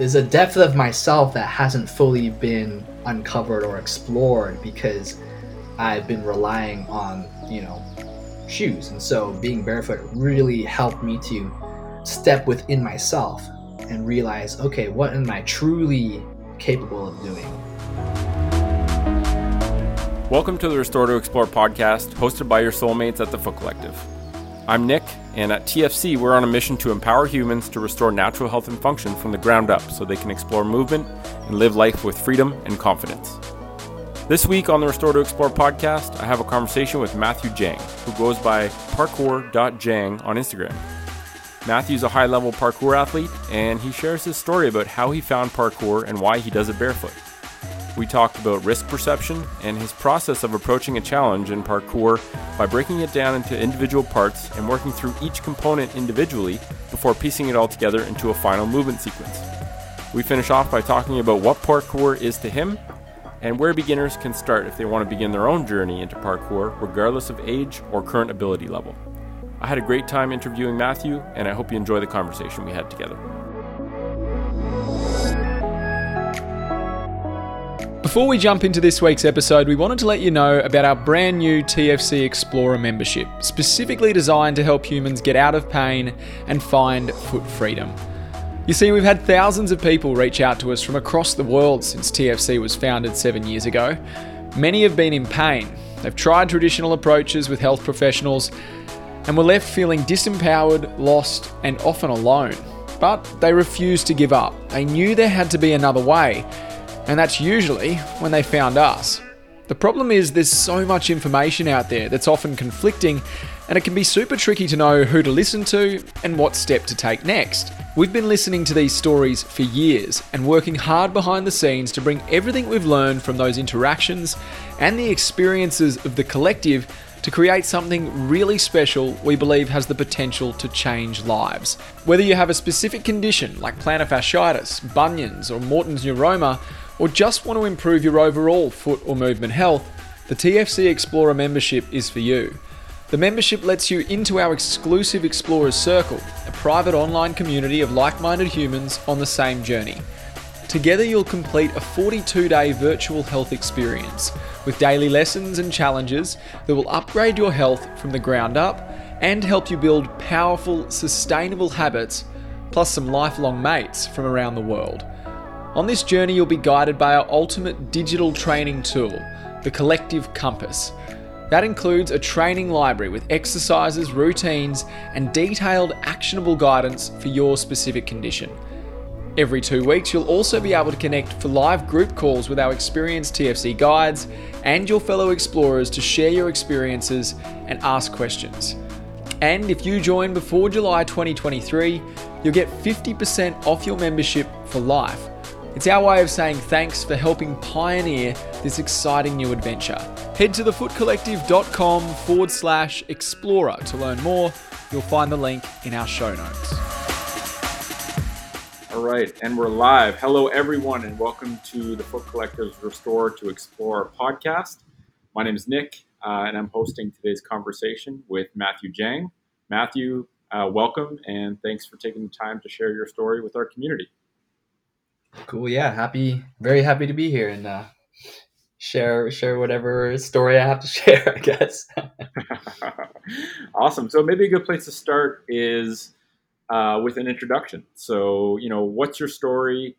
there's a depth of myself that hasn't fully been uncovered or explored because I've been relying on, you know, shoes. And so being barefoot really helped me to step within myself and realize, okay, what am I truly capable of doing? Welcome to the Restore to Explore podcast, hosted by your soulmates at the Foot Collective. I'm Nick, and at TFC, we're on a mission to empower humans to restore natural health and function from the ground up so they can explore movement and live life with freedom and confidence. This week on the Restore to Explore podcast, I have a conversation with Mathieu Jang, who goes by parkour.jang on Instagram. Mathieu's a high level parkour athlete, and he shares his story about how he found parkour and why he does it barefoot. We talked about risk perception and his process of approaching a challenge in parkour by breaking it down into individual parts and working through each component individually before piecing it all together into a final movement sequence. We finish off by talking about what parkour is to him and where beginners can start if they want to begin their own journey into parkour, regardless of age or current ability level. I had a great time interviewing Mathieu, and I hope you enjoy the conversation we had together. Before we jump into this week's episode, we wanted to let you know about our brand new TFC Explorer membership, specifically designed to help humans get out of pain and find foot freedom. You see, we've had thousands of people reach out to us from across the world since TFC was founded seven years ago. Many have been in pain. They've tried traditional approaches with health professionals and were left feeling disempowered, lost, and often alone. But they refused to give up. They knew there had to be another way and that's usually when they found us. The problem is there's so much information out there that's often conflicting, and it can be super tricky to know who to listen to and what step to take next. We've been listening to these stories for years and working hard behind the scenes to bring everything we've learned from those interactions and the experiences of the collective to create something really special we believe has the potential to change lives. Whether you have a specific condition like plantar fasciitis, bunions, or Morton's neuroma, or just want to improve your overall foot or movement health, the TFC Explorer membership is for you. The membership lets you into our exclusive Explorers Circle, a private online community of like minded humans on the same journey. Together, you'll complete a 42 day virtual health experience with daily lessons and challenges that will upgrade your health from the ground up and help you build powerful, sustainable habits, plus some lifelong mates from around the world. On this journey, you'll be guided by our ultimate digital training tool, the Collective Compass. That includes a training library with exercises, routines, and detailed actionable guidance for your specific condition. Every two weeks, you'll also be able to connect for live group calls with our experienced TFC guides and your fellow explorers to share your experiences and ask questions. And if you join before July 2023, you'll get 50% off your membership for life it's our way of saying thanks for helping pioneer this exciting new adventure. Head to thefootcollective.com forward slash explorer to learn more. You'll find the link in our show notes. All right, and we're live. Hello, everyone, and welcome to the Foot Collective's Restore to Explore podcast. My name is Nick, uh, and I'm hosting today's conversation with Mathieu Jang. Mathieu, uh, welcome, and thanks for taking the time to share your story with our community. Cool. Yeah. Happy. Very happy to be here and uh, share share whatever story I have to share. I guess. awesome. So maybe a good place to start is uh, with an introduction. So you know, what's your story?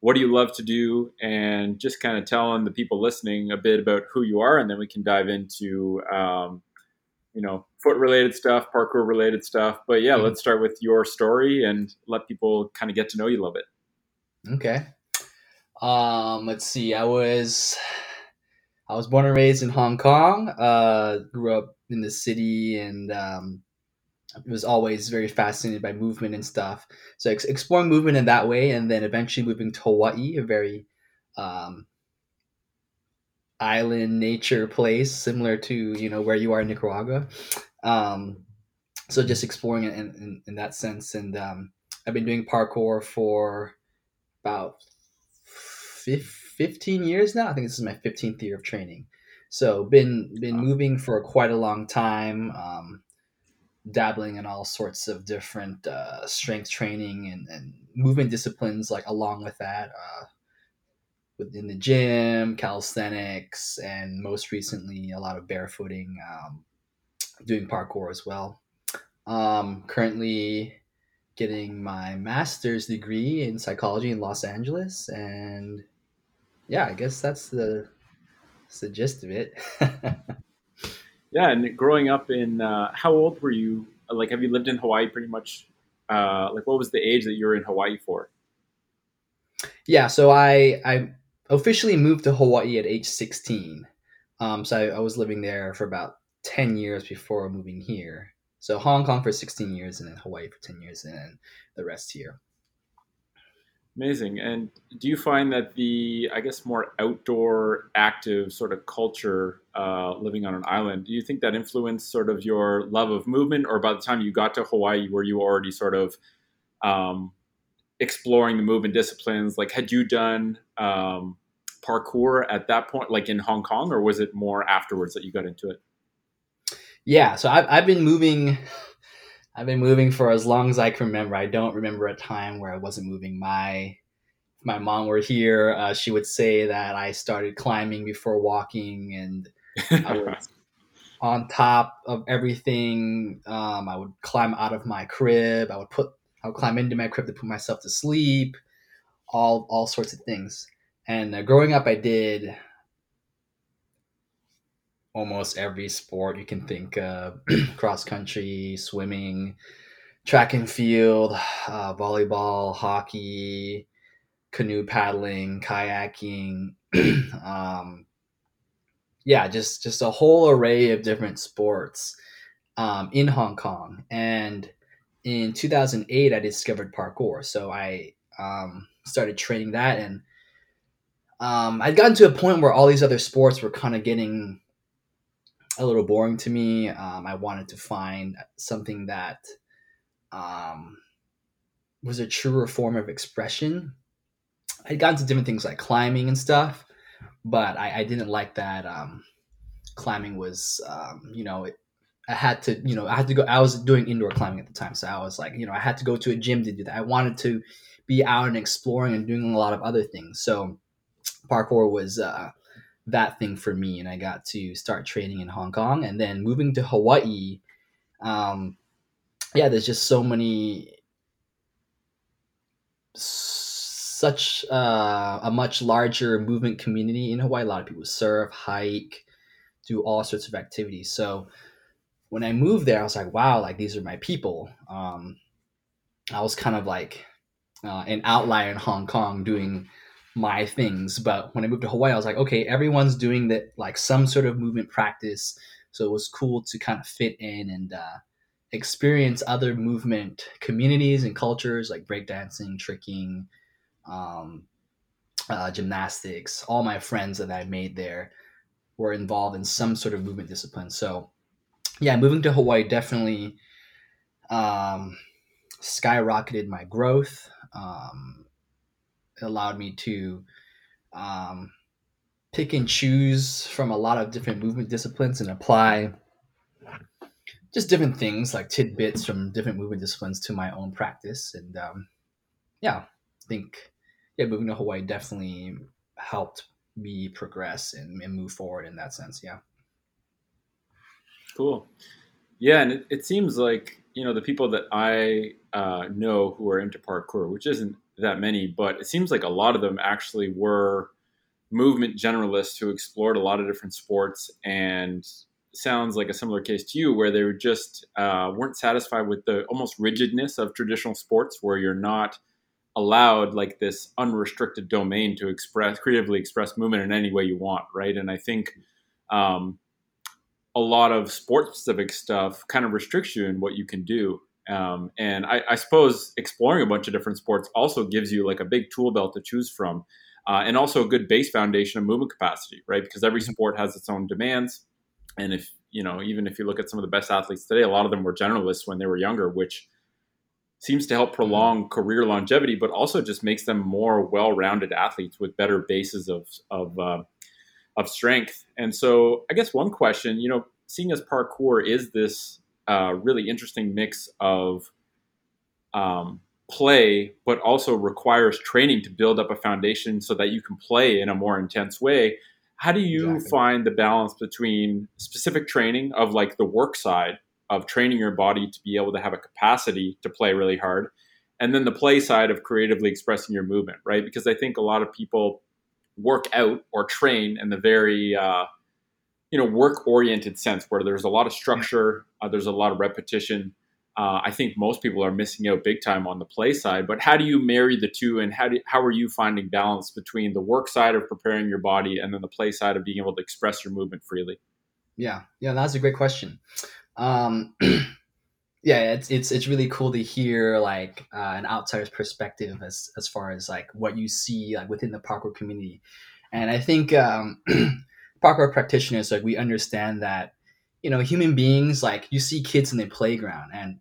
What do you love to do? And just kind of telling the people listening a bit about who you are, and then we can dive into. Um, you know, foot related stuff, parkour related stuff. But yeah, mm-hmm. let's start with your story and let people kind of get to know you a little bit. Okay. Um, let's see. I was I was born and raised in Hong Kong. Uh, grew up in the city and um, was always very fascinated by movement and stuff. So ex- exploring movement in that way, and then eventually moving to Hawaii, a very um, island nature place, similar to you know where you are in Nicaragua. Um, so just exploring it in, in, in that sense, and um, I've been doing parkour for about 15 years now. I think this is my 15th year of training. So been been moving for quite a long time. Um, dabbling in all sorts of different uh, strength training and, and movement disciplines like along with that uh, within the gym calisthenics and most recently a lot of barefooting um, doing parkour as well. Um, currently getting my master's degree in psychology in los angeles and yeah i guess that's the that's the gist of it yeah and growing up in uh, how old were you? Like have you lived in hawaii pretty much uh, like what was the age that you were in hawaii for? Yeah so i i officially moved to hawaii at age 16 um, so I, I was living there for about 10 years before moving here. So hong kong for 16 years and then hawaii for 10 years and then the rest here Amazing. And do you find that the, I guess, more outdoor, active sort of culture uh, living on an island, do you think that influenced sort of your love of movement? Or by the time you got to Hawaii, were you already sort of um, exploring the movement disciplines? Like, had you done um, parkour at that point, like in Hong Kong, or was it more afterwards that you got into it? Yeah. So I've, I've been moving I've been moving for as long as I can remember. I don't remember a time where I wasn't moving. My my mom were here, uh, she would say that I started climbing before walking, and I was on top of everything. Um, I would climb out of my crib. I would put I would climb into my crib to put myself to sleep. All all sorts of things. And uh, growing up, I did almost every sport you can think of cross country, swimming, track and field, uh, volleyball, hockey, canoe paddling, kayaking. um, yeah, just just a whole array of different sports um, in Hong Kong. And in 2008, I discovered parkour. So I um, started training that, and um, I'd gotten to a point where all these other sports were kind of getting a little boring to me. Um, I wanted to find something that um, was a truer form of expression. I'd gotten to different things like climbing and stuff, but I, I didn't like that. Um, climbing was, um, you know, it, I had to, you know, I had to go. I was doing indoor climbing at the time, so I was like, you know, I had to go to a gym to do that. I wanted to be out and exploring and doing a lot of other things. So parkour was uh, that thing for me and I got to start training in Hong Kong and then moving to Hawaii. Um, yeah, there's just so many, such uh, a much larger movement community in Hawaii. A lot of people surf, hike, do all sorts of activities. So when I moved there, I was like, wow, like these are my people. Um, I was kind of like uh, an outlier in Hong Kong doing my things. But when I moved to Hawaii, I was like, okay, everyone's doing that, like some sort of movement practice. So it was cool to kind of fit in and uh, experience other movement communities and cultures like breakdancing, tricking, um, uh, gymnastics. All my friends that I made there were involved in some sort of movement discipline. So, yeah, moving to Hawaii definitely um, skyrocketed my growth. Um, allowed me to um, pick and choose from a lot of different movement disciplines and apply just different things like tidbits from different movement disciplines to my own practice. And um, yeah, I think yeah, moving to Hawaii definitely helped me progress and, and move forward in that sense. Yeah. Cool. Yeah, and it, it seems like you know the people that I uh, know who are into parkour, which isn't that many, but it seems like a lot of them actually were movement generalists who explored a lot of different sports and sounds like a similar case to you where they were just uh, weren't satisfied with the almost rigidness of traditional sports where you're not allowed like this unrestricted domain to express creatively express movement in any way you want right? And i think um, a lot of sport specific stuff kind of restricts you in what you can do um, and I, I, suppose exploring a bunch of different sports also gives you like a big tool belt to choose from, uh, and also a good base foundation of movement capacity, right? Because every mm-hmm. sport has its own demands, and if you know, even if you look at some of the best athletes today, a lot of them were generalists when they were younger, which seems to help mm-hmm. prolong career longevity, but also just makes them more well-rounded athletes with better bases of of uh, of strength. And so, I guess one question, you know, seeing as parkour is this a really interesting mix of um, play, but also requires training to build up a foundation so that you can play in a more intense way. How do you exactly. find the balance between specific training of like the work side of training your body to be able to have a capacity to play really hard, and then the play side of creatively expressing your movement, right? Because I think a lot of people work out or train in the very uh, you know work oriented sense where there's a lot of structure, uh, there's a lot of repetition uh, I think most people are missing out big time on the play side. But how do you marry the two, and how do how are you finding balance between the work side of preparing your body and then the play side of being able to express your movement freely? Yeah, yeah, that's a great question. Um, yeah, it's it's it's really cool to hear like uh, an outsider's perspective as as far as like what you see like within the parkour community, and I think um, parkour practitioners like we understand that you know human beings like you see kids in the playground and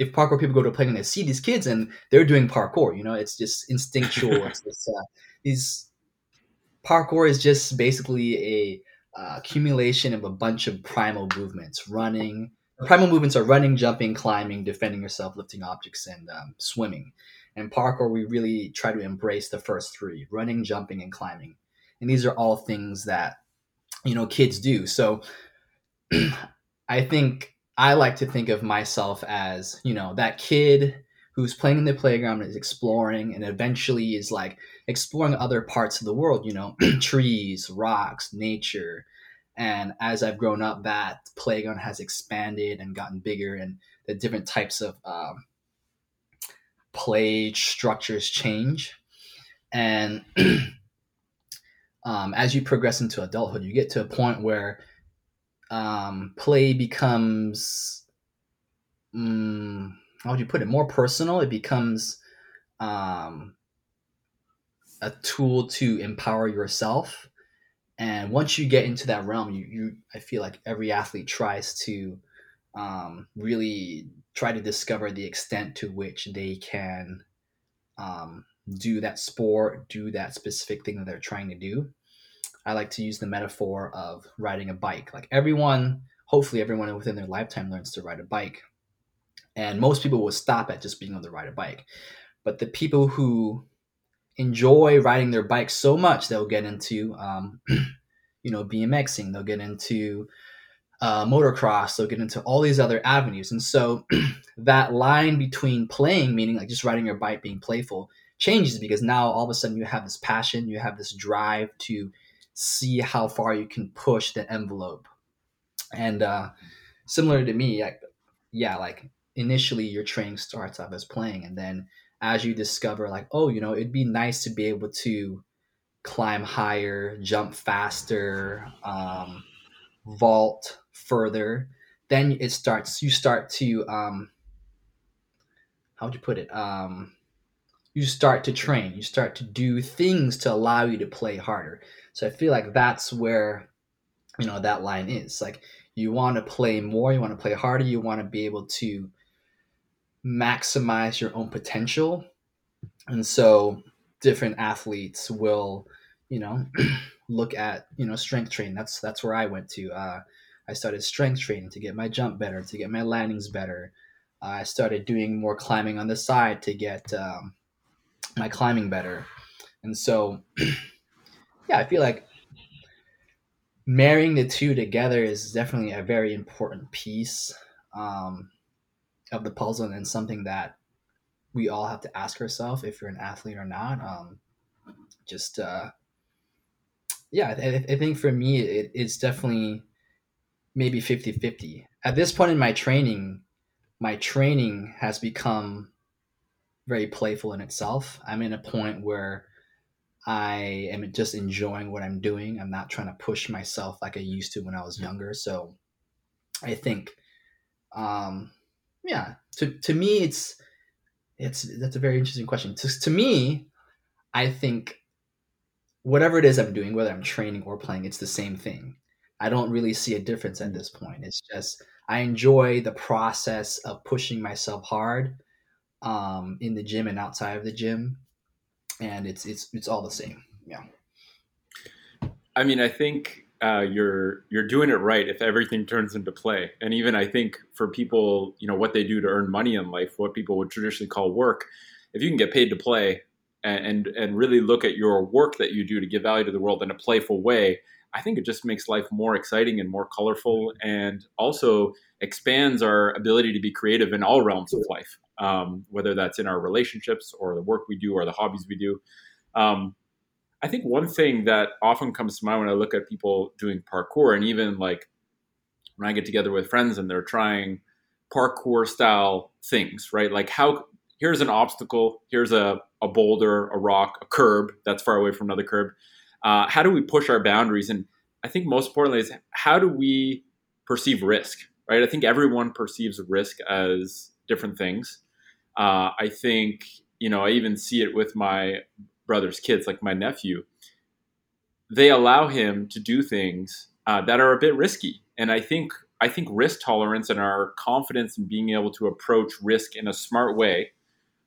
if parkour people go to a playground, they see these kids and they're doing parkour. You know, it's just instinctual. it's this, uh, these parkour is just basically a uh, accumulation of a bunch of primal movements. Running, primal movements are running, jumping, climbing, defending yourself, lifting objects, and um, swimming. And parkour, we really try to embrace the first three: running, jumping, and climbing. And these are all things that you know kids do. So I think I like to think of myself as, you know, that kid who's playing in the playground is exploring and eventually is like exploring other parts of the world, you know, trees, rocks, nature. And as I've grown up, that playground has expanded and gotten bigger, and the different types of um, play structures change. And um, as you progress into adulthood, you get to a point where um, play becomes um, how would you put it? More personal. It becomes um, a tool to empower yourself. And once you get into that realm you, you i feel like every athlete tries to um, really try to discover the extent to which they can um, do that sport do that specific thing that they're trying to do I like to use the metaphor of riding a bike. Like everyone, hopefully everyone within their lifetime learns to ride a bike. And most people will stop at just being able to ride a bike. But the people who enjoy riding their bike so much, they'll get into, um, you know, BMXing, they'll get into uh, motocross, they'll get into all these other avenues. And so that line between playing, meaning like just riding your bike, being playful, changes because now all of a sudden you have this passion, you have this drive to see how far you can push the envelope. And uh, similar to me, like, yeah, like initially your training starts off as playing, and then as you discover, like, oh, you know, it'd be nice to be able to climb higher, jump faster, um, vault further. Then it starts. You start to um, how would you put it? Um, you start to train. You start to do things to allow you to play harder. So I feel like that's where you know that line is. Like you want to play more, you want to play harder, you want to be able to maximize your own potential. And so different athletes will, you know, look at, you know, strength training. That's that's where I went to. Uh, I started strength training to get my jump better, to get my landings better. I started doing more climbing on the side to get um, my climbing better. And so yeah, I feel like marrying the two together is definitely a very important piece um, of the puzzle and something that we all have to ask ourselves if you're an athlete or not. Um, just, uh, yeah, I, I, think for me, it, it's definitely maybe 50 50. At this point in my training, my training has become very playful in itself. I'm in a point where I am just enjoying what I'm doing. I'm not trying to push myself like I used to when I was younger. So I think, um, yeah, to, to me, it's, it's, that's a very interesting question. To, to me, I think whatever it is I'm doing, whether I'm training or playing, it's the same thing. I don't really see a difference at this point. It's just, I enjoy the process of pushing myself hard um, in the gym and outside of the gym and it's it's it's all the same. Yeah. I mean, I think uh, you're you're doing it right if everything turns into play. And even I think for people, you know, what they do to earn money in life, what people would traditionally call work, if you can get paid to play and and, and really look at your work that you do to give value to the world in a playful way, I think it just makes life more exciting and more colorful, and also expands our ability to be creative in all realms of life, um, whether that's in our relationships or the work we do or the hobbies we do. Um, I think one thing that often comes to mind when I look at people doing parkour, and even like when I get together with friends and they're trying parkour style things, right? Like how here's an obstacle, here's a, a boulder, a rock, a curb that's far away from another curb. Uh, how do we push our boundaries? And I think most importantly is how do we perceive risk, right? I think everyone perceives risk as different things. Uh, I think, you know, I even see it with my brother's kids, like my nephew, they allow him to do things uh, that are a bit risky. And I think I think risk tolerance and our confidence in being able to approach risk in a smart way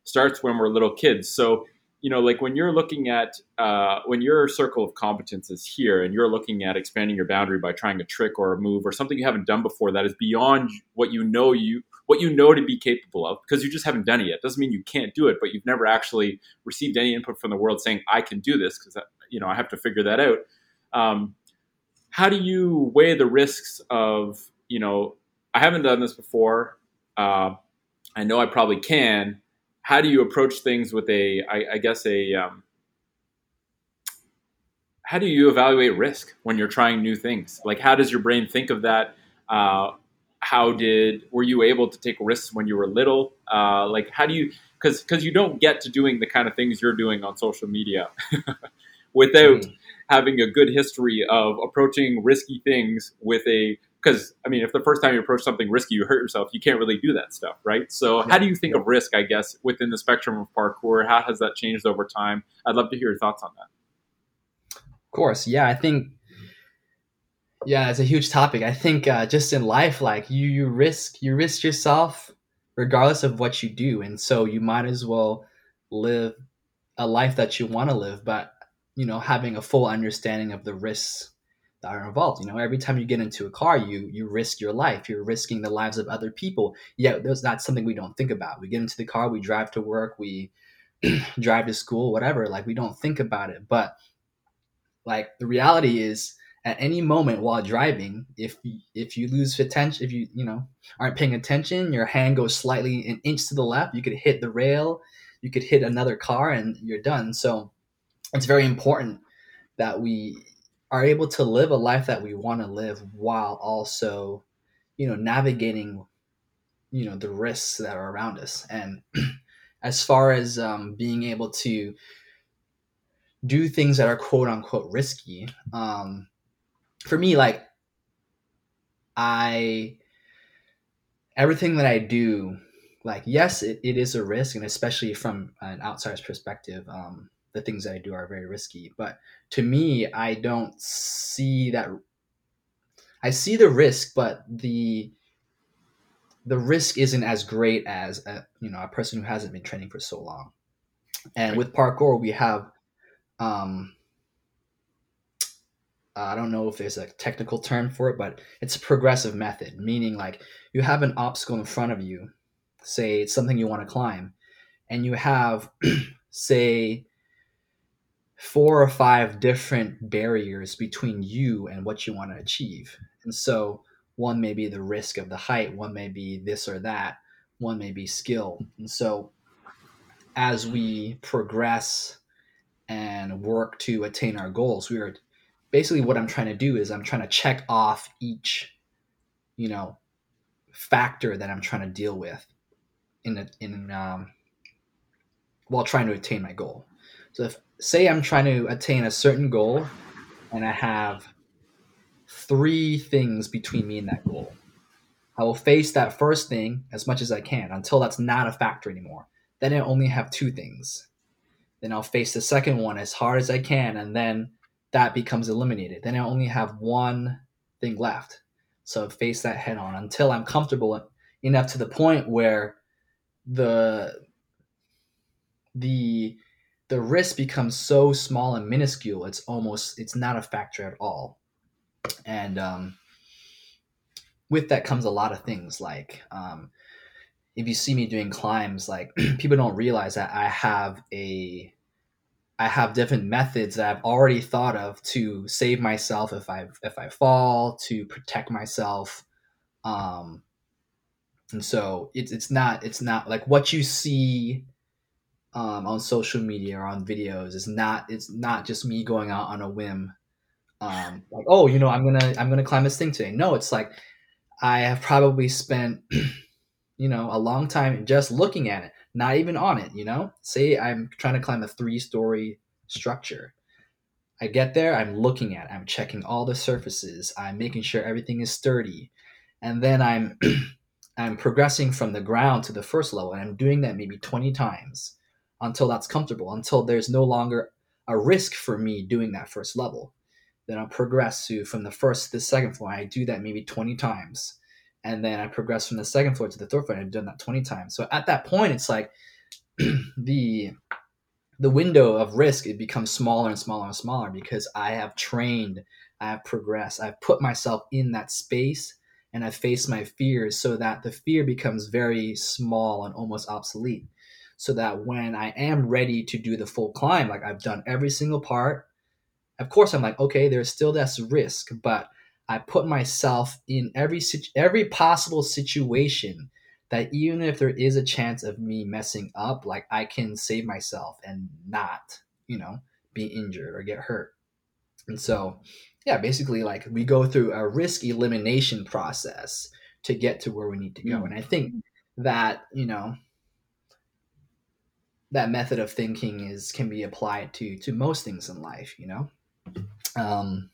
starts when we're little kids. So you know, like when you're looking at uh, when your circle of competence is here, and you're looking at expanding your boundary by trying a trick or a move or something you haven't done before that is beyond what you know you what you know to be capable of because you just haven't done it yet. Doesn't mean you can't do it, but you've never actually received any input from the world saying I can do this because you know I have to figure that out. Um, how do you weigh the risks of you know I haven't done this before. Uh, I know I probably can. How do you approach things with a I, I guess a um, how do you evaluate risk when you're trying new things? Like, how does your brain think of that? Uh, how did were you able to take risks when you were little? Uh, like how do you because because you don't get to doing the kind of things you're doing on social media without mm. having a good history of approaching risky things with a because I mean if the first time you approach something risky you hurt yourself you can't really do that stuff right so yeah. how do you think yeah. of risk I guess within the spectrum of parkour how has that changed over time I'd love to hear your thoughts on that of course yeah I think yeah, it's a huge topic. I think uh, just in life, like you, you risk you risk yourself regardless of what you do, and so you might as well live a life that you want to live, but you know, having a full understanding of the risks that are involved. You know, every time you get into a car, you you risk your life. You're risking the lives of other people. Yeah, that's not something we don't think about. We get into the car, we drive to work, we drive to school, whatever. Like we don't think about it, but like the reality is at any moment while driving if if you lose attention if you you know aren't paying attention your hand goes slightly an inch to the left you could hit the rail you could hit another car and you're done. So it's very important that we are able to live a life that we want to live while also you know navigating you know the risks that are around us. And as far as um, being able to do things that are quote unquote risky um, for me, like I everything that I do, like yes, it, it is a risk, and especially from an outsider's perspective, um, the things that I do are very risky. But to me, I don't see that. I see the risk, but the the risk isn't as great as a, you know a person who hasn't been training for so long. And right. with parkour, we have um, uh, Uh, I don't know if there's a technical term for it, but it's a progressive method, meaning like you have an obstacle in front of you, say it's something you want to climb, and you have, say, four or five different barriers between you and what you want to achieve. And so one may be the risk of the height, one may be this or that, one may be skill. And so as we progress and work to attain our goals, we are basically what I'm trying to do is I'm trying to check off each, you know, factor that I'm trying to deal with in a, in um, while trying to attain my goal. So if say I'm trying to attain a certain goal and I have three things between me and that goal. I will face that first thing as much as I can until that's not a factor anymore. Then I only have two things. Then I'll face the second one as hard as I can and then that becomes eliminated. Then I only have one thing left. So face that head on until I'm comfortable enough to the point where the the the risk becomes so small and minuscule it's almost it's not a factor at all and um, with that comes a lot of things like um, if you see me doing climbs like people don't realize that i have a i have different methods that i've already thought of to save myself if i if i fall to protect myself. Um and so it's it's not it's not like what you see um, on social media or on videos is not it's not just me going out on a whim um, like oh you know i'm gonna i'm gonna climb this thing today. No it's like i have probably spent you know, a long time just looking at it, not even on it, you know? Say I'm trying to climb a three story structure. I get there, I'm looking at it, I'm checking all the surfaces, I'm making sure everything is sturdy. And then I'm I'm progressing from the ground to the first level and I'm doing that maybe 20 times until that's comfortable, until there's no longer a risk for me doing that first level. Then I'll progress to from the first to the second floor. I do that maybe 20 times and then I progressed from the second floor to the third floor. I've done that twenty times. So at that point, it's like the the window of risk it becomes smaller and smaller and smaller because I have trained, I have progressed, I've put myself in that space, and I've faced my fears so that the fear becomes very small and almost obsolete. So that when I am ready to do the full climb, like I've done every single part, of course I'm like, okay, there's still this risk, but I put myself in every every possible situation that even if there is a chance of me messing up, like I can save myself and not, you know, be injured or get hurt. And so, yeah, basically like we go through a risk elimination process to get to where we need to go. Mm. And I think that, you know, that method of thinking is can be applied to to most things in life, you know. Um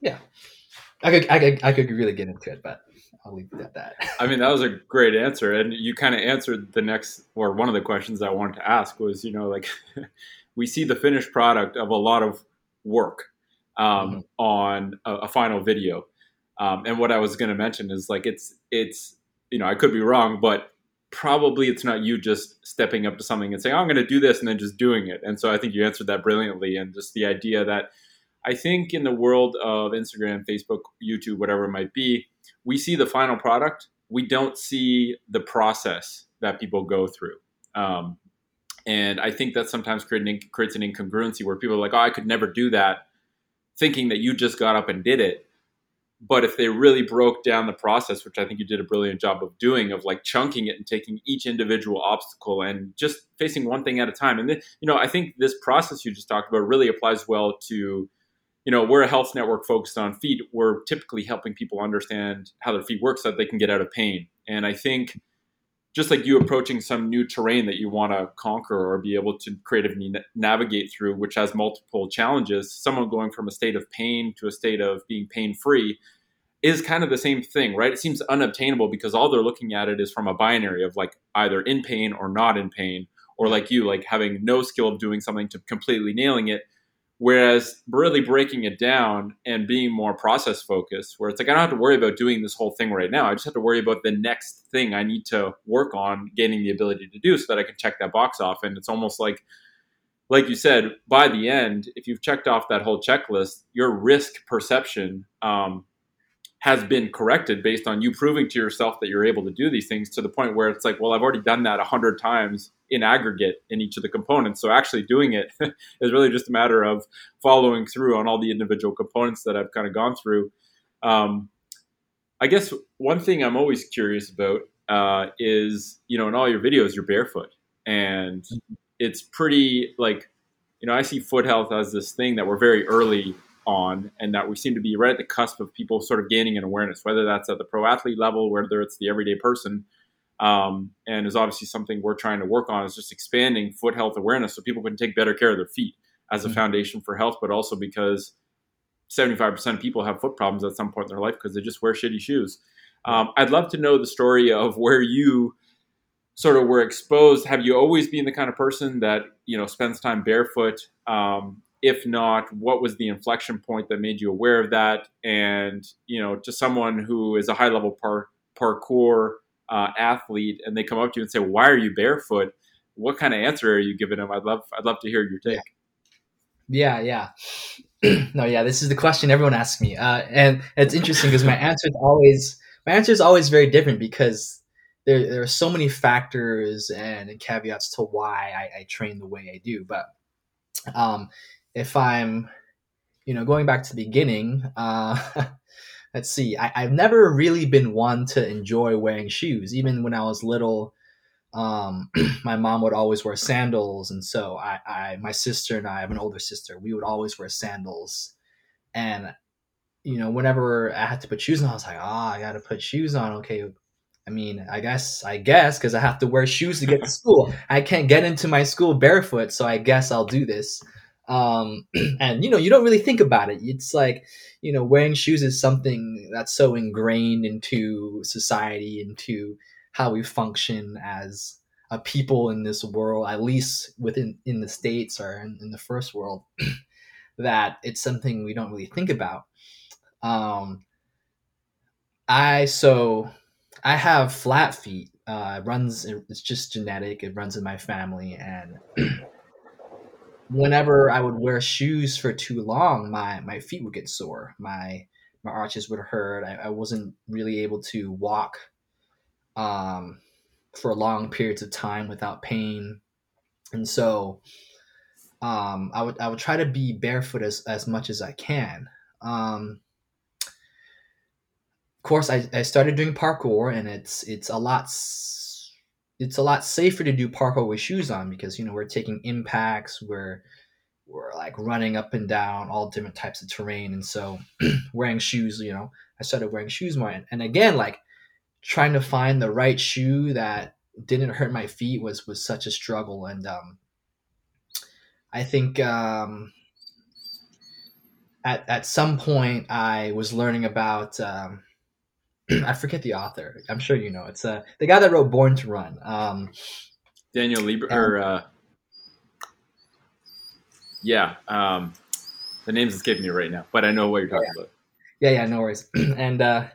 yeah. I could, I could, I could really get into it, but I'll leave it at that. I mean, that was a great answer, and you kind of answered the next or one of the questions I wanted to ask was, you know, like we see the finished product of a lot of work um, mm-hmm. on a, a, final video, um, and what I was going to mention is like it's it's you know I could be wrong, but probably it's not you just stepping up to something and saying oh, I'm going to do this and then just doing it. And so I think you answered that brilliantly, and just the idea that I think in the world of Instagram, Facebook, YouTube, whatever it might be, we see the final product. We don't see the process that people go through. Um, and I think that sometimes creates an incongruency where people are like, oh, I could never do that, thinking that you just got up and did it. But if they really broke down the process, which I think you did a brilliant job of doing, of like chunking it and taking each individual obstacle and just facing one thing at a time. And then, you know, I think this process you just talked about really applies well to you know, we're a health network focused on feet. We're typically helping people understand how their feet work so that they can get out of pain. And I think just like you approaching some new terrain that you want to conquer or be able to creatively navigate through, which has multiple challenges, someone going from a state of pain to a state of being pain free is kind of the same thing, right? It seems unobtainable because all they're looking at it is from a binary of like either in pain or not in pain, or like you, like having no skill of doing something to completely nailing it Whereas really breaking it down and being more process focused, where it's like I don't have to worry about doing this whole thing right now. I just have to worry about the next thing I need to work on gaining the ability to do so that I can check that box off. And it's almost like, like you said, by the end, if you've checked off that whole checklist, your risk perception um, has been corrected based on you proving to yourself that you're able to do these things to the point where it's like, well, I've already done that a hundred times in aggregate in each of the components. So actually doing it is really just a matter of following through on all the individual components that I've kind of gone through. Um, I guess one thing I'm always curious about uh, is, you know, in all your videos, you're barefoot. And it's pretty like, you know, I see foot health as this thing that we're very early on and that we seem to be right at the cusp of people sort of gaining an awareness, whether that's at the pro athlete level, whether it's the everyday person um, and is obviously something we're trying to work on is just expanding foot health awareness so people can take better care of their feet as a mm-hmm. foundation for health, but also because 75% of people have foot problems at some point in their life because they just wear shitty shoes. Um, I'd love to know the story of where you sort of were exposed. Have you always been the kind of person that you know spends time barefoot? Um, if not, what was the inflection point that made you aware of that? And you know, to someone who is a high level par- parkour uh, athlete and they come up to you and say, "Why are you barefoot?" What kind of answer are you giving them? I'd love I'd love to hear your take. Yeah, yeah. no, yeah, this is the question everyone asks me, uh, and it's interesting because my answer is always my answer is always very different because there there are so many factors and caveats to why I, I train the way I do. But um, if I'm, you know, going back to the beginning, uh, let's see, I, I've never really been one to enjoy wearing shoes, even when I was little um, my mom would always wear sandals, and so I, I, my sister and I, I have an older sister, we would always wear sandals, and you know, whenever I had to put shoes on, I was like, ah, oh, I got to put shoes on. Okay, I mean, I guess, I guess, because I have to wear shoes to get to school. I can't get into my school barefoot, so I guess I'll do this. Um, and you know, you don't really think about it. It's like, you know, wearing shoes is something that's so ingrained into society, into how we function as a people in this world, at least within in the states or in, in the first world, that it's something we don't really think about. Um, I so I have flat feet. Uh, it runs. It's just genetic. It runs in my family, and whenever I would wear shoes for too long, my my feet would get sore. My my arches would hurt. I, I wasn't really able to walk um, for long periods of time without pain. And so um, I would I would try to be barefoot as, as much as I can. Um, of course, I, I started doing parkour, and it's it's a lot it's a lot safer to do parkour with shoes on because you know we're taking impacts, we're we're like running up and down all different types of terrain, and so wearing shoes, you know, I started wearing shoes more. And, and again, like trying to find the right shoe that didn't hurt my feet was was such a struggle and um, I think um, at at some point I was learning about um, I forget the author. I'm sure you know. It's uh, the guy that wrote Born to Run. Um, Daniel Lieber or uh, yeah, um, the name's escaping me right now, but I know what you're talking yeah. about. Yeah, yeah, no worries. and uh,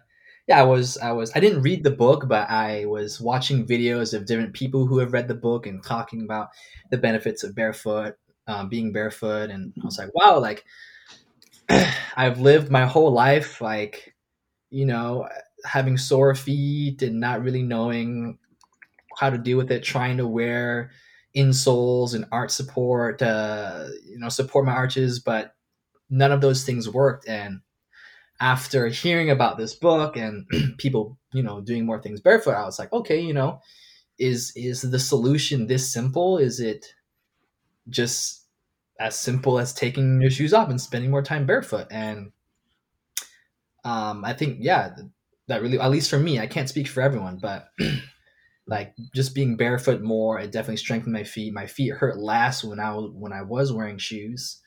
yeah, I was I was I didn't read the book, but I was watching videos of different people who have read the book and talking about the benefits of barefoot, um, being barefoot, and I was like, wow, like I've lived my whole life like you know having sore feet and not really knowing how to deal with it, trying to wear insoles and arch support, uh, you know, support my arches, but none of those things worked and after hearing about this book and people, you know, doing more things barefoot, I was like, okay, you know, is is the solution this simple? Is it just as simple as taking your shoes off and spending more time barefoot? And um, I think, yeah, that really, at least for me, I can't speak for everyone, but like just being barefoot more, it definitely strengthened my feet. My feet hurt less when I was when I was wearing shoes,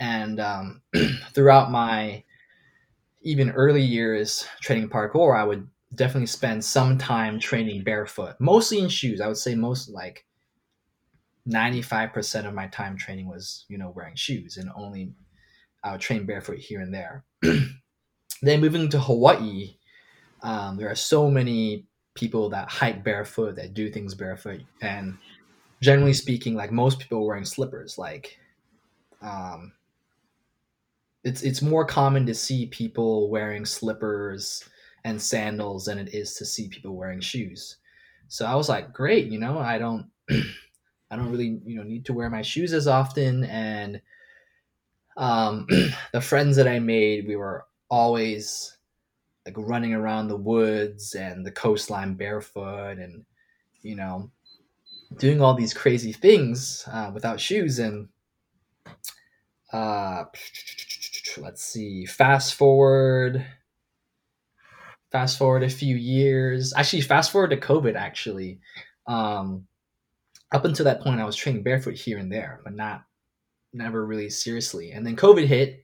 and um, throughout my even early years training parkour, I would definitely spend some time training barefoot, mostly in shoes. I would say most like 95% of my time training was, you know, wearing shoes and only I would train barefoot here and there. then moving to Hawaii, um, there are so many people that hike barefoot, that do things barefoot. And generally speaking, like most people wearing slippers, like, um, it's it's more common to see people wearing slippers and sandals than it is to see people wearing shoes. So I was like, great, you know, I don't I don't really, you know, need to wear my shoes as often and um the friends that I made, we were always like running around the woods and the coastline barefoot and you know doing all these crazy things uh, without shoes and uh let's see fast forward fast forward a few years. Actually fast forward to covid actually. Um up until that point i was training barefoot here and there but not never really seriously. And then covid hit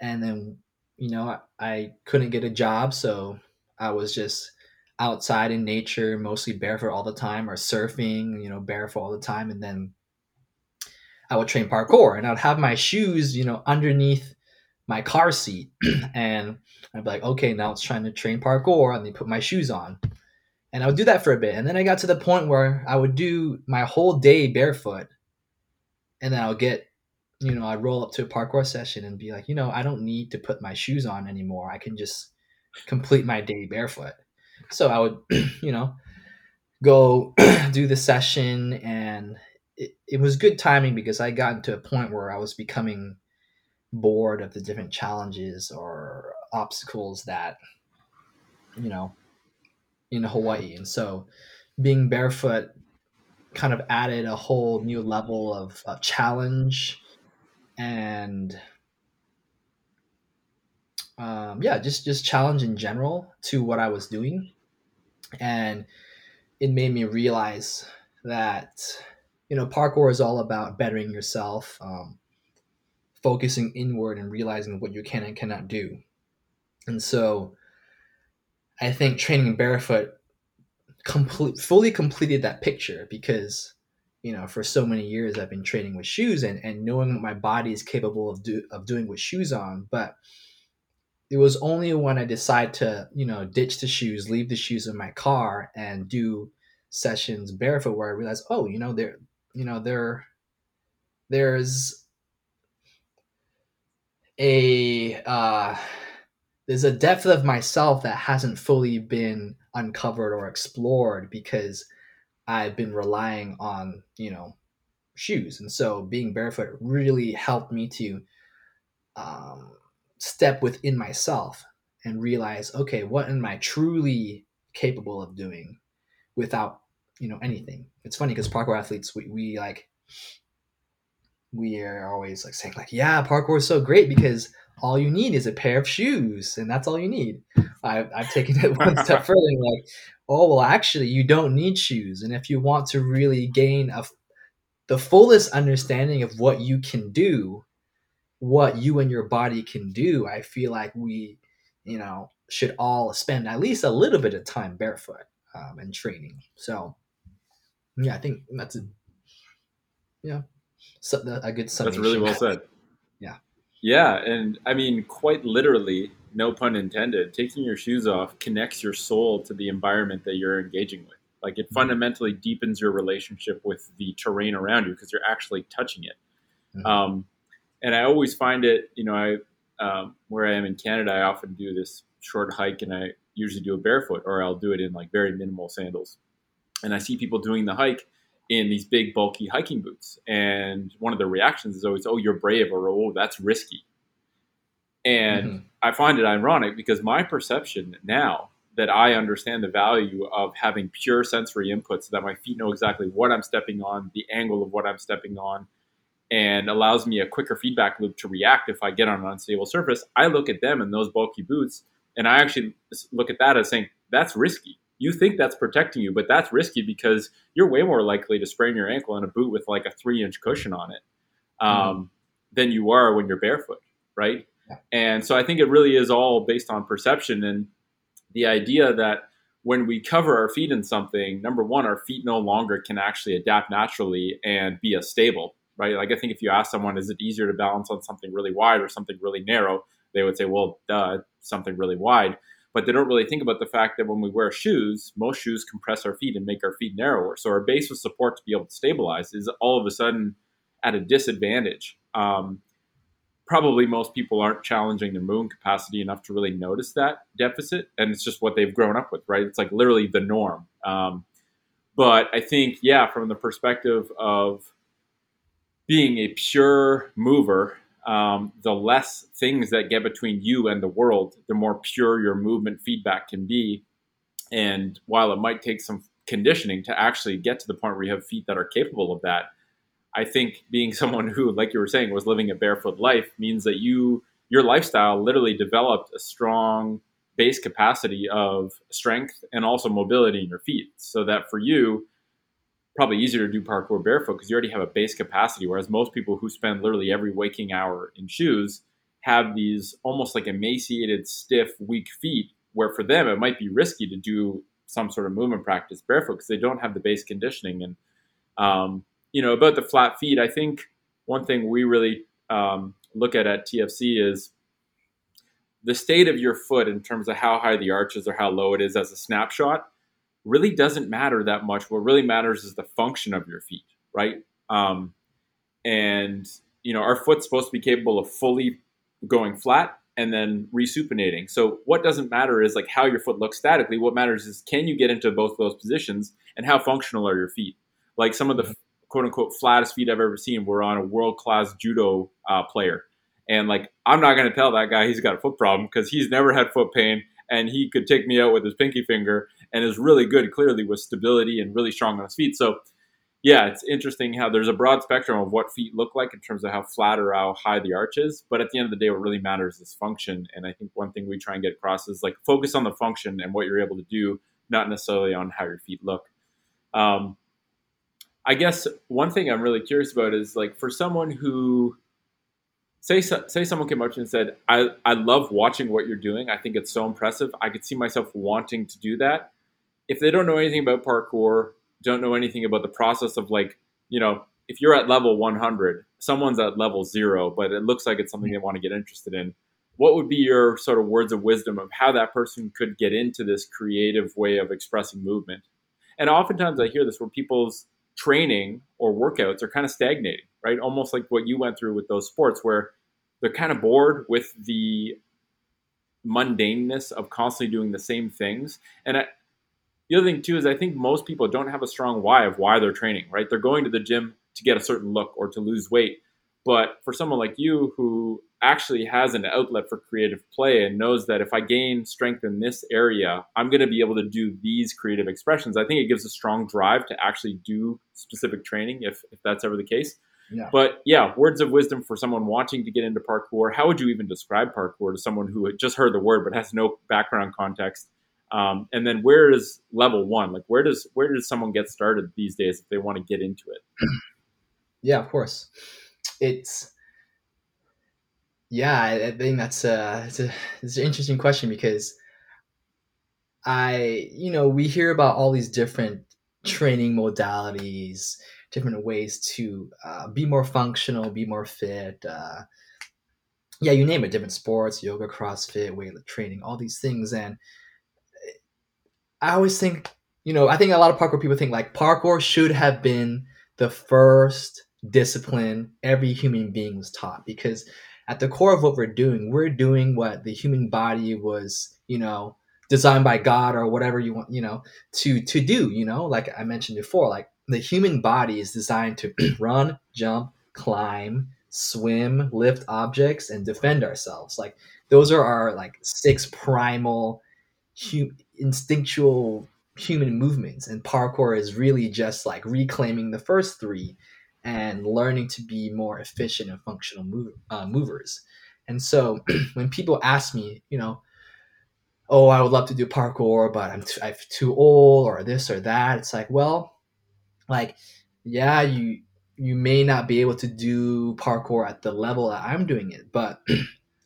and then you know I, I couldn't get a job so i was just outside in nature mostly barefoot all the time or surfing you know barefoot all the time and then i would train parkour and i'd have my shoes you know underneath my car seat and I'd be like, okay, now it's trying to train parkour and then put my shoes on. And I would do that for a bit. And then I got to the point where I would do my whole day barefoot. And then I'll get you know, I'd roll up to a parkour session and be like, you know, I don't need to put my shoes on anymore. I can just complete my day barefoot. So I would, you know, go do the session and it, it was good timing because I got to a point where I was becoming bored of the different challenges or obstacles that, you know, in Hawaii. And so being barefoot kind of added a whole new level of, of challenge and um, yeah, just just challenge in general to what I was doing, and it made me realize that you know parkour is all about bettering yourself, um, focusing inward, and realizing what you can and cannot do. And so, I think training barefoot complete fully completed that picture because you know for so many years i've been training with shoes and, and knowing what my body is capable of do, of doing with shoes on but it was only when i decided to you know ditch the shoes leave the shoes in my car and do sessions barefoot where i realized oh you know there you know there there's a uh there's a depth of myself that hasn't fully been uncovered or explored because I've been relying on, you know, shoes. And so being barefoot really helped me to um, step within myself and realize, okay, what am I truly capable of doing without, you know, anything? It's funny because parkour athletes, we, we like, we are always like saying like, yeah, parkour is so great because all you need is a pair of shoes and that's all you need. I've, I've taken it one step further like, oh, well, actually you don't need shoes. And if you want to really gain a, the fullest understanding of what you can do, what you and your body can do, I feel like we, you know, should all spend at least a little bit of time barefoot um, and training. So, yeah, I think that's a, yeah, so, a good summation. That's really well said. Yeah. And I mean, quite literally, no pun intended, taking your shoes off connects your soul to the environment that you're engaging with. Like it mm-hmm. fundamentally deepens your relationship with the terrain around you because you're actually touching it. Mm-hmm. Um, and I always find it, you know, I um, where I am in Canada, I often do this short hike, and I usually do it barefoot, or I'll do it in like very minimal sandals. And I see people doing the hike, in these big bulky hiking boots. And one of the reactions is always oh you're brave or oh that's risky. And mm-hmm. i find it ironic because my perception now that i understand the value of having pure sensory input so that my feet know exactly what i'm stepping on the angle of what i'm stepping on and allows me a quicker feedback loop to react if i get on an unstable surface i look at them in those bulky boots and i actually look at that as saying that's risky you think that's protecting you, but that's risky because you're way more likely to sprain your ankle in a boot with like a three inch cushion on it um, mm-hmm. than you are when you're barefoot, right? Yeah. And so I think it really is all based on perception and the idea that when we cover our feet in something, number one, our feet no longer can actually adapt naturally and be as stable, right? Like I think if you ask someone, is it easier to balance on something really wide or something really narrow? They would say, well, duh, something really wide but they don't really think about the fact that when we wear shoes, most shoes compress our feet and make our feet narrower. So our base of support to be able to stabilize is all of a sudden at a disadvantage. Um, probably most people aren't challenging their movement capacity enough to really notice that deficit, and it's just what they've grown up with, right? It's like literally the norm. Um, but I think, yeah, from the perspective of being a pure mover um, the less things that get between you and the world, the more pure your movement feedback can be. And while it might take some conditioning to actually get to the point where you have feet that are capable of that, I think being someone who, like you were saying, was living a barefoot life means that you your lifestyle literally developed a strong base capacity of strength and also mobility in your feet. So that for you, probably easier to do parkour barefoot because you already have a base capacity. Whereas most people who spend literally every waking hour in shoes have these almost like emaciated, stiff, weak feet, where for them it might be risky to do some sort of movement practice barefoot because they don't have the base conditioning. And, um, you know, about the flat feet, I think one thing we really um, look at at TFC is the state of your foot in terms of how high the arch is or how low it is as a snapshot really doesn't matter that much. What really matters is the function of your feet, right? Um, and you know, our foot's supposed to be capable of fully going flat and then resupinating. So what doesn't matter is like how your foot looks statically. What matters is can you get into both those positions and how functional are your feet. Like some of the quote unquote flattest feet I've ever seen were on a world class judo uh, player. And like I'm not going to tell that guy he's got a foot problem because he's never had foot pain and he could take me out with his pinky finger and is really good clearly with stability and really strong on his feet. So yeah, it's interesting how there's a broad spectrum of what feet look like in terms of how flat or how high the arch is. But at the end of the day, what really matters is function. And I think one thing we try and get across is like focus on the function and what you're able to do, not necessarily on how your feet look. Um, I guess one thing I'm really curious about is like for someone who say say someone came up to you and said, "I I love watching what you're doing. I think it's so impressive. I could see myself wanting to do that." If they don't know anything about parkour, don't know anything about the process of like, you know, if you're at level 100, someone's at level zero, but it looks like it's something they want to get interested in. What would be your sort of words of wisdom of how that person could get into this creative way of expressing movement? And oftentimes I hear this where people's training or workouts are kind of stagnating, right? Almost like what you went through with those sports where they're kind of bored with the mundaneness of constantly doing the same things. And I, the other thing too is I think most people don't have a strong why of why they're training, right? They're going to the gym to get a certain look or to lose weight. But for someone like you who actually has an outlet for creative play and knows that if I gain strength in this area, I'm going to be able to do these creative expressions, I think it gives a strong drive to actually do specific training if, if that's ever the case. Yeah. But yeah, words of wisdom for someone wanting to get into parkour. How would you even describe parkour to someone who had just heard the word but has no background context? Um, and then where is level one? Like where does where does someone get started these days if they want to get into it? Yeah, of course. It's yeah, I, think that's a it's a it's an interesting question because I you know we hear about all these different training modalities, different ways to uh, be more functional, be more fit. Uh, yeah, you name it, different sports, yoga, CrossFit, weight training, all these things, and I always think, you know, I think a lot of parkour people think like parkour should have been the first discipline every human being was taught because at the core of what we're doing, we're doing what the human body was, you know, designed by God or whatever you want, you know, to to do, you know, like I mentioned before, like the human body is designed to run, jump, climb, swim, lift objects and defend ourselves. Like those are our like six primal hu- instinctual human movements and parkour is really just like reclaiming the first three and learning to be more efficient and functional move, uh, movers and so when people ask me you know oh i would love to do parkour but i'm too, I'm too old or this or that it's like well like yeah you you may not be able to do parkour at the level that i'm doing it but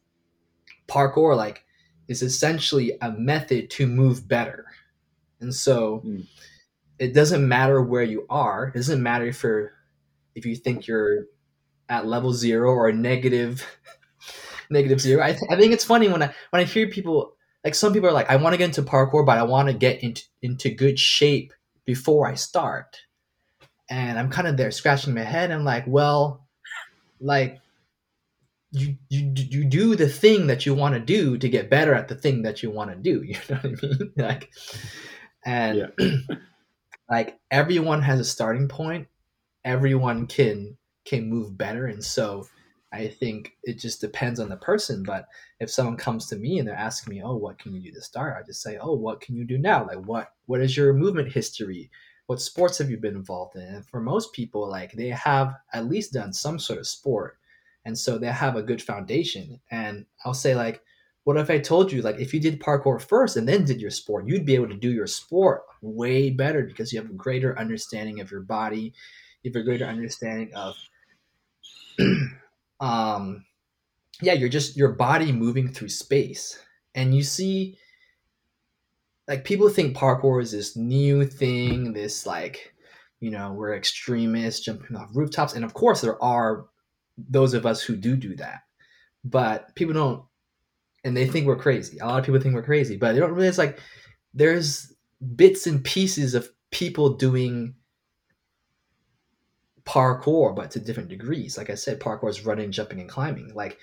parkour like is essentially a method to move better. And so mm. it doesn't matter where you are. It doesn't matter if you're if you think you're at level zero or negative negative zero. I, th- I think it's funny when I when I hear people like some people are like, I want to get into parkour, but I want to get into into good shape before I start. And I'm kind of there scratching my head. I'm like, well, like you you you do the thing that you want to do to get better at the thing that you want to do. You know what I mean? like, and yeah. like everyone has a starting point. Everyone can can move better, and so I think it just depends on the person. But if someone comes to me and they're asking me, "Oh, what can you do to start?" I just say, "Oh, what can you do now? Like, what what is your movement history? What sports have you been involved in?" And for most people, like they have at least done some sort of sport and so they have a good foundation and i'll say like what if i told you like if you did parkour first and then did your sport you'd be able to do your sport way better because you have a greater understanding of your body you have a greater understanding of um yeah you're just your body moving through space and you see like people think parkour is this new thing this like you know we're extremists jumping off rooftops and of course there are those of us who do do that. But people don't, and they think we're crazy. A lot of people think we're crazy, but they don't realize like there's bits and pieces of people doing parkour, but to different degrees. Like I said, parkour is running, jumping, and climbing. Like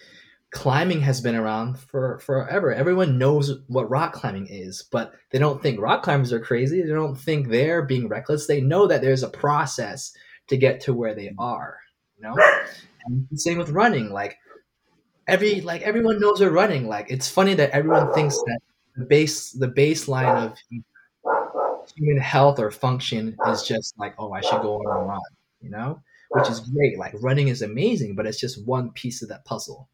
climbing has been around for forever. Everyone knows what rock climbing is, but they don't think rock climbers are crazy. They don't think they're being reckless. They know that there's a process to get to where they are. You know, and same with running. Like every like everyone knows they're running. Like it's funny that everyone thinks that the base the baseline of human health or function is just like, oh, I should go on a run, you know, which is great. Like running is amazing, but it's just one piece of that puzzle.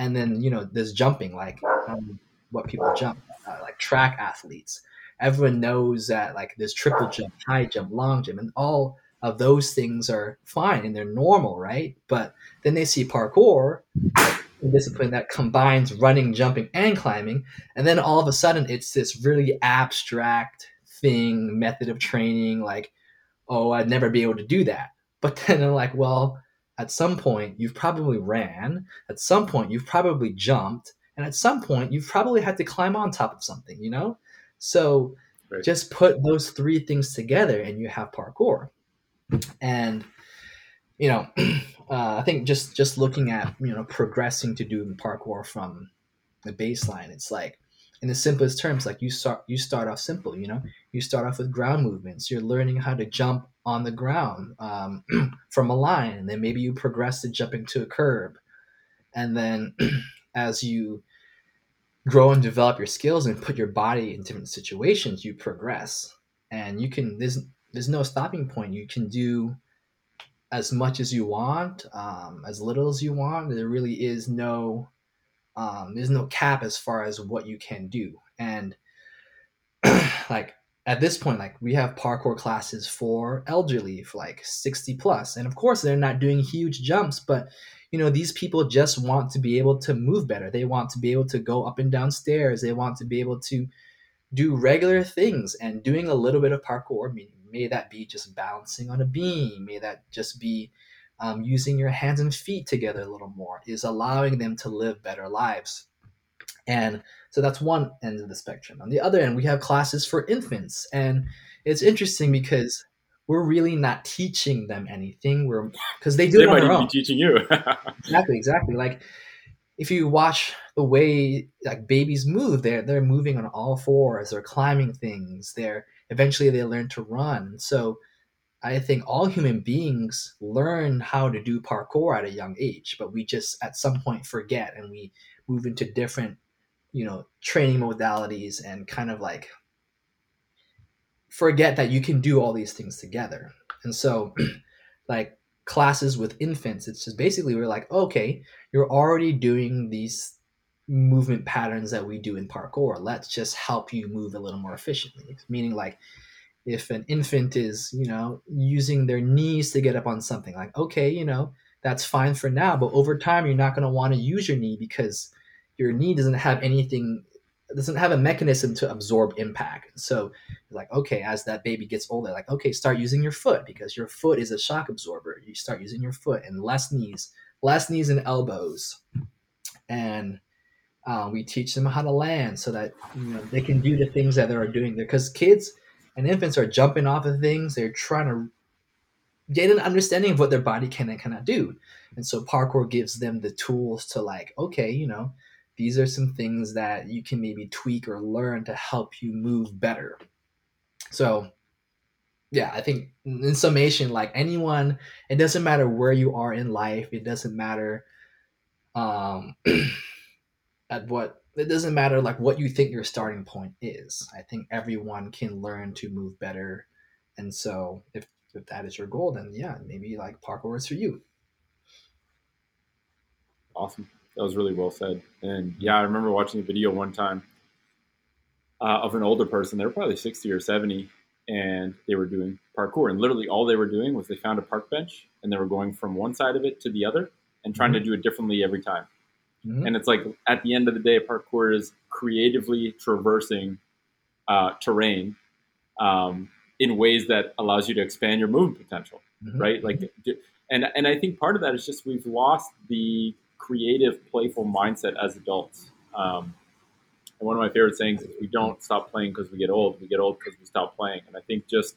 And then you know, there's jumping, like um, what people jump, uh, like track athletes. Everyone knows that like there's triple jump, high jump, long jump, and all of those things are fine and they're normal, right? But then they see parkour, discipline that combines running, jumping, and climbing, and then all of a sudden it's this really abstract thing, method of training, like, oh, I'd never be able to do that. But then they're like, well, at some point you've probably ran, at some point you've probably jumped, and at some point you've probably had to climb on top of something, you know? So right. just put those three things together and you have parkour. And you know, uh, I think just just looking at you know progressing to doing parkour from the baseline, it's like in the simplest terms, like you start you start off simple. You know, you start off with ground movements. You're learning how to jump on the ground um, from a line, and then maybe you progress to jumping to a curb, and then as you grow and develop your skills and put your body in different situations, you progress, and you can. There's there's no stopping point. You can do as much as you want, um, as little as you want. There really is no um, there's no cap as far as what you can do. And like at this point, like we have parkour classes for elderly, for like 60. And of course, they're not doing huge jumps, but you know, these people just want to be able to move better. They want to be able to go up and down stairs. They want to be able to do regular things and doing a little bit of parkour. Mean, may that be just balancing on a beam, may that just be um, using your hands and feet together a little more is allowing them to live better lives. And so that's one end of the spectrum. On the other end, we have classes for infants. And it's interesting because we're really not teaching them anything. We're because they do they it on their own. Be teaching you. exactly, exactly. Like if you watch the way like babies move, they're they're moving on all fours, they're climbing things, they're eventually they learn to run. So I think all human beings learn how to do parkour at a young age, but we just at some point forget and we move into different, you know, training modalities and kind of like forget that you can do all these things together. And so, like classes with infants, it's just basically we're like, okay, you're already doing these movement patterns that we do in parkour. Let's just help you move a little more efficiently. Meaning, like, if an infant is you know using their knees to get up on something like okay you know that's fine for now but over time you're not going to want to use your knee because your knee doesn't have anything doesn't have a mechanism to absorb impact. So like okay as that baby gets older like okay start using your foot because your foot is a shock absorber. You start using your foot and less knees less knees and elbows. And uh, we teach them how to land so that you know they can do the things that they're doing there. Because kids and infants are jumping off of things. They're trying to get an understanding of what their body can and cannot do. And so parkour gives them the tools to like, okay, you know, these are some things that you can maybe tweak or learn to help you move better. So yeah, I think in summation, like anyone, it doesn't matter where you are in life. It doesn't matter um, at what it doesn't matter like what you think your starting point is. I think everyone can learn to move better. And so if if that is your goal, then yeah, maybe like parkour is for you. Awesome. That was really well said. And yeah, I remember watching a video one time uh, of an older person. They were probably 60 or 70, and they were doing parkour. And literally all they were doing was they found a park bench and they were going from one side of it to the other and trying mm-hmm. to do it differently every time. Mm-hmm. And it's like at the end of the day, parkour is creatively traversing uh, terrain um, in ways that allows you to expand your movement potential, mm-hmm. right? Like, and and I think part of that is just we've lost the creative, playful mindset as adults. Um, and one of my favorite sayings is, "We don't stop playing because we get old. We get old because we stop playing." And I think just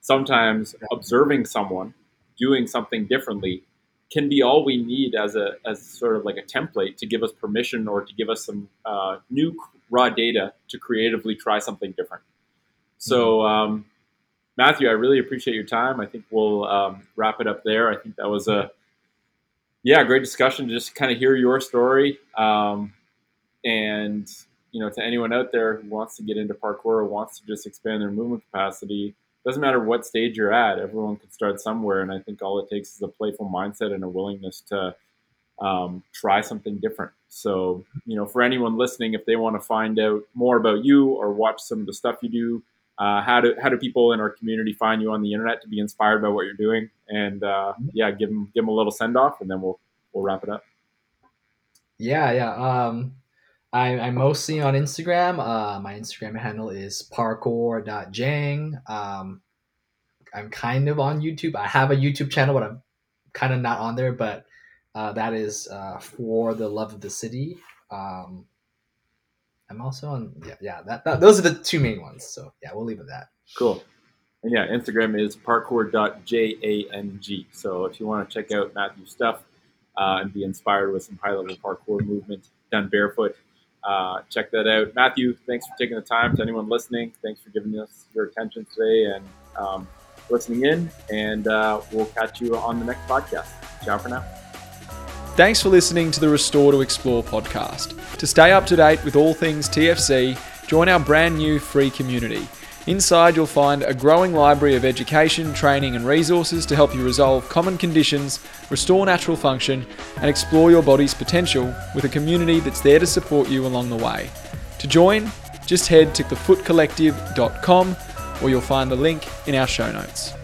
sometimes observing someone doing something differently can be all we need as a as sort of like a template to give us permission or to give us some uh, new raw data to creatively try something different. So, mm-hmm. um, Mathieu, I really appreciate your time. I think we'll um, wrap it up there. I think that was a yeah, great discussion to just kind of hear your story. Um, and you know, to anyone out there who wants to get into parkour or wants to just expand their movement capacity, doesn't matter what stage you're at. Everyone can start somewhere, and I think all it takes is a playful mindset and a willingness to um, try something different. So, you know, for anyone listening, if they want to find out more about you or watch some of the stuff you do, uh, how do how do people in our community find you on the internet to be inspired by what you're doing? And uh, yeah, give them give them a little send off, and then we'll we'll wrap it up. Yeah, yeah. Um, I, I'm mostly on Instagram. Uh, my Instagram handle is parkour.jang. Um, I'm kind of on YouTube. I have a YouTube channel, but I'm kind of not on there. But uh, that is uh, for the love of the city. Um, I'm also on. Yeah, yeah. That, that those are the two main ones. So yeah, we'll leave it at that. Cool. And yeah, Instagram is parkour.jang. So if you want to check out Mathieu's stuff uh, and be inspired with some high level parkour movement done barefoot, uh, check that out. Mathieu, thanks for taking the time. To anyone listening, thanks for giving us your attention today and um, listening in. And uh, we'll catch you on the next podcast. Ciao for now. Thanks for listening to the Restore to Explore podcast. To stay up to date with all things TFC, join our brand new free community. Inside, you'll find a growing library of education, training, and resources to help you resolve common conditions, restore natural function, and explore your body's potential with a community that's there to support you along the way. To join, just head to thefootcollective.com or you'll find the link in our show notes.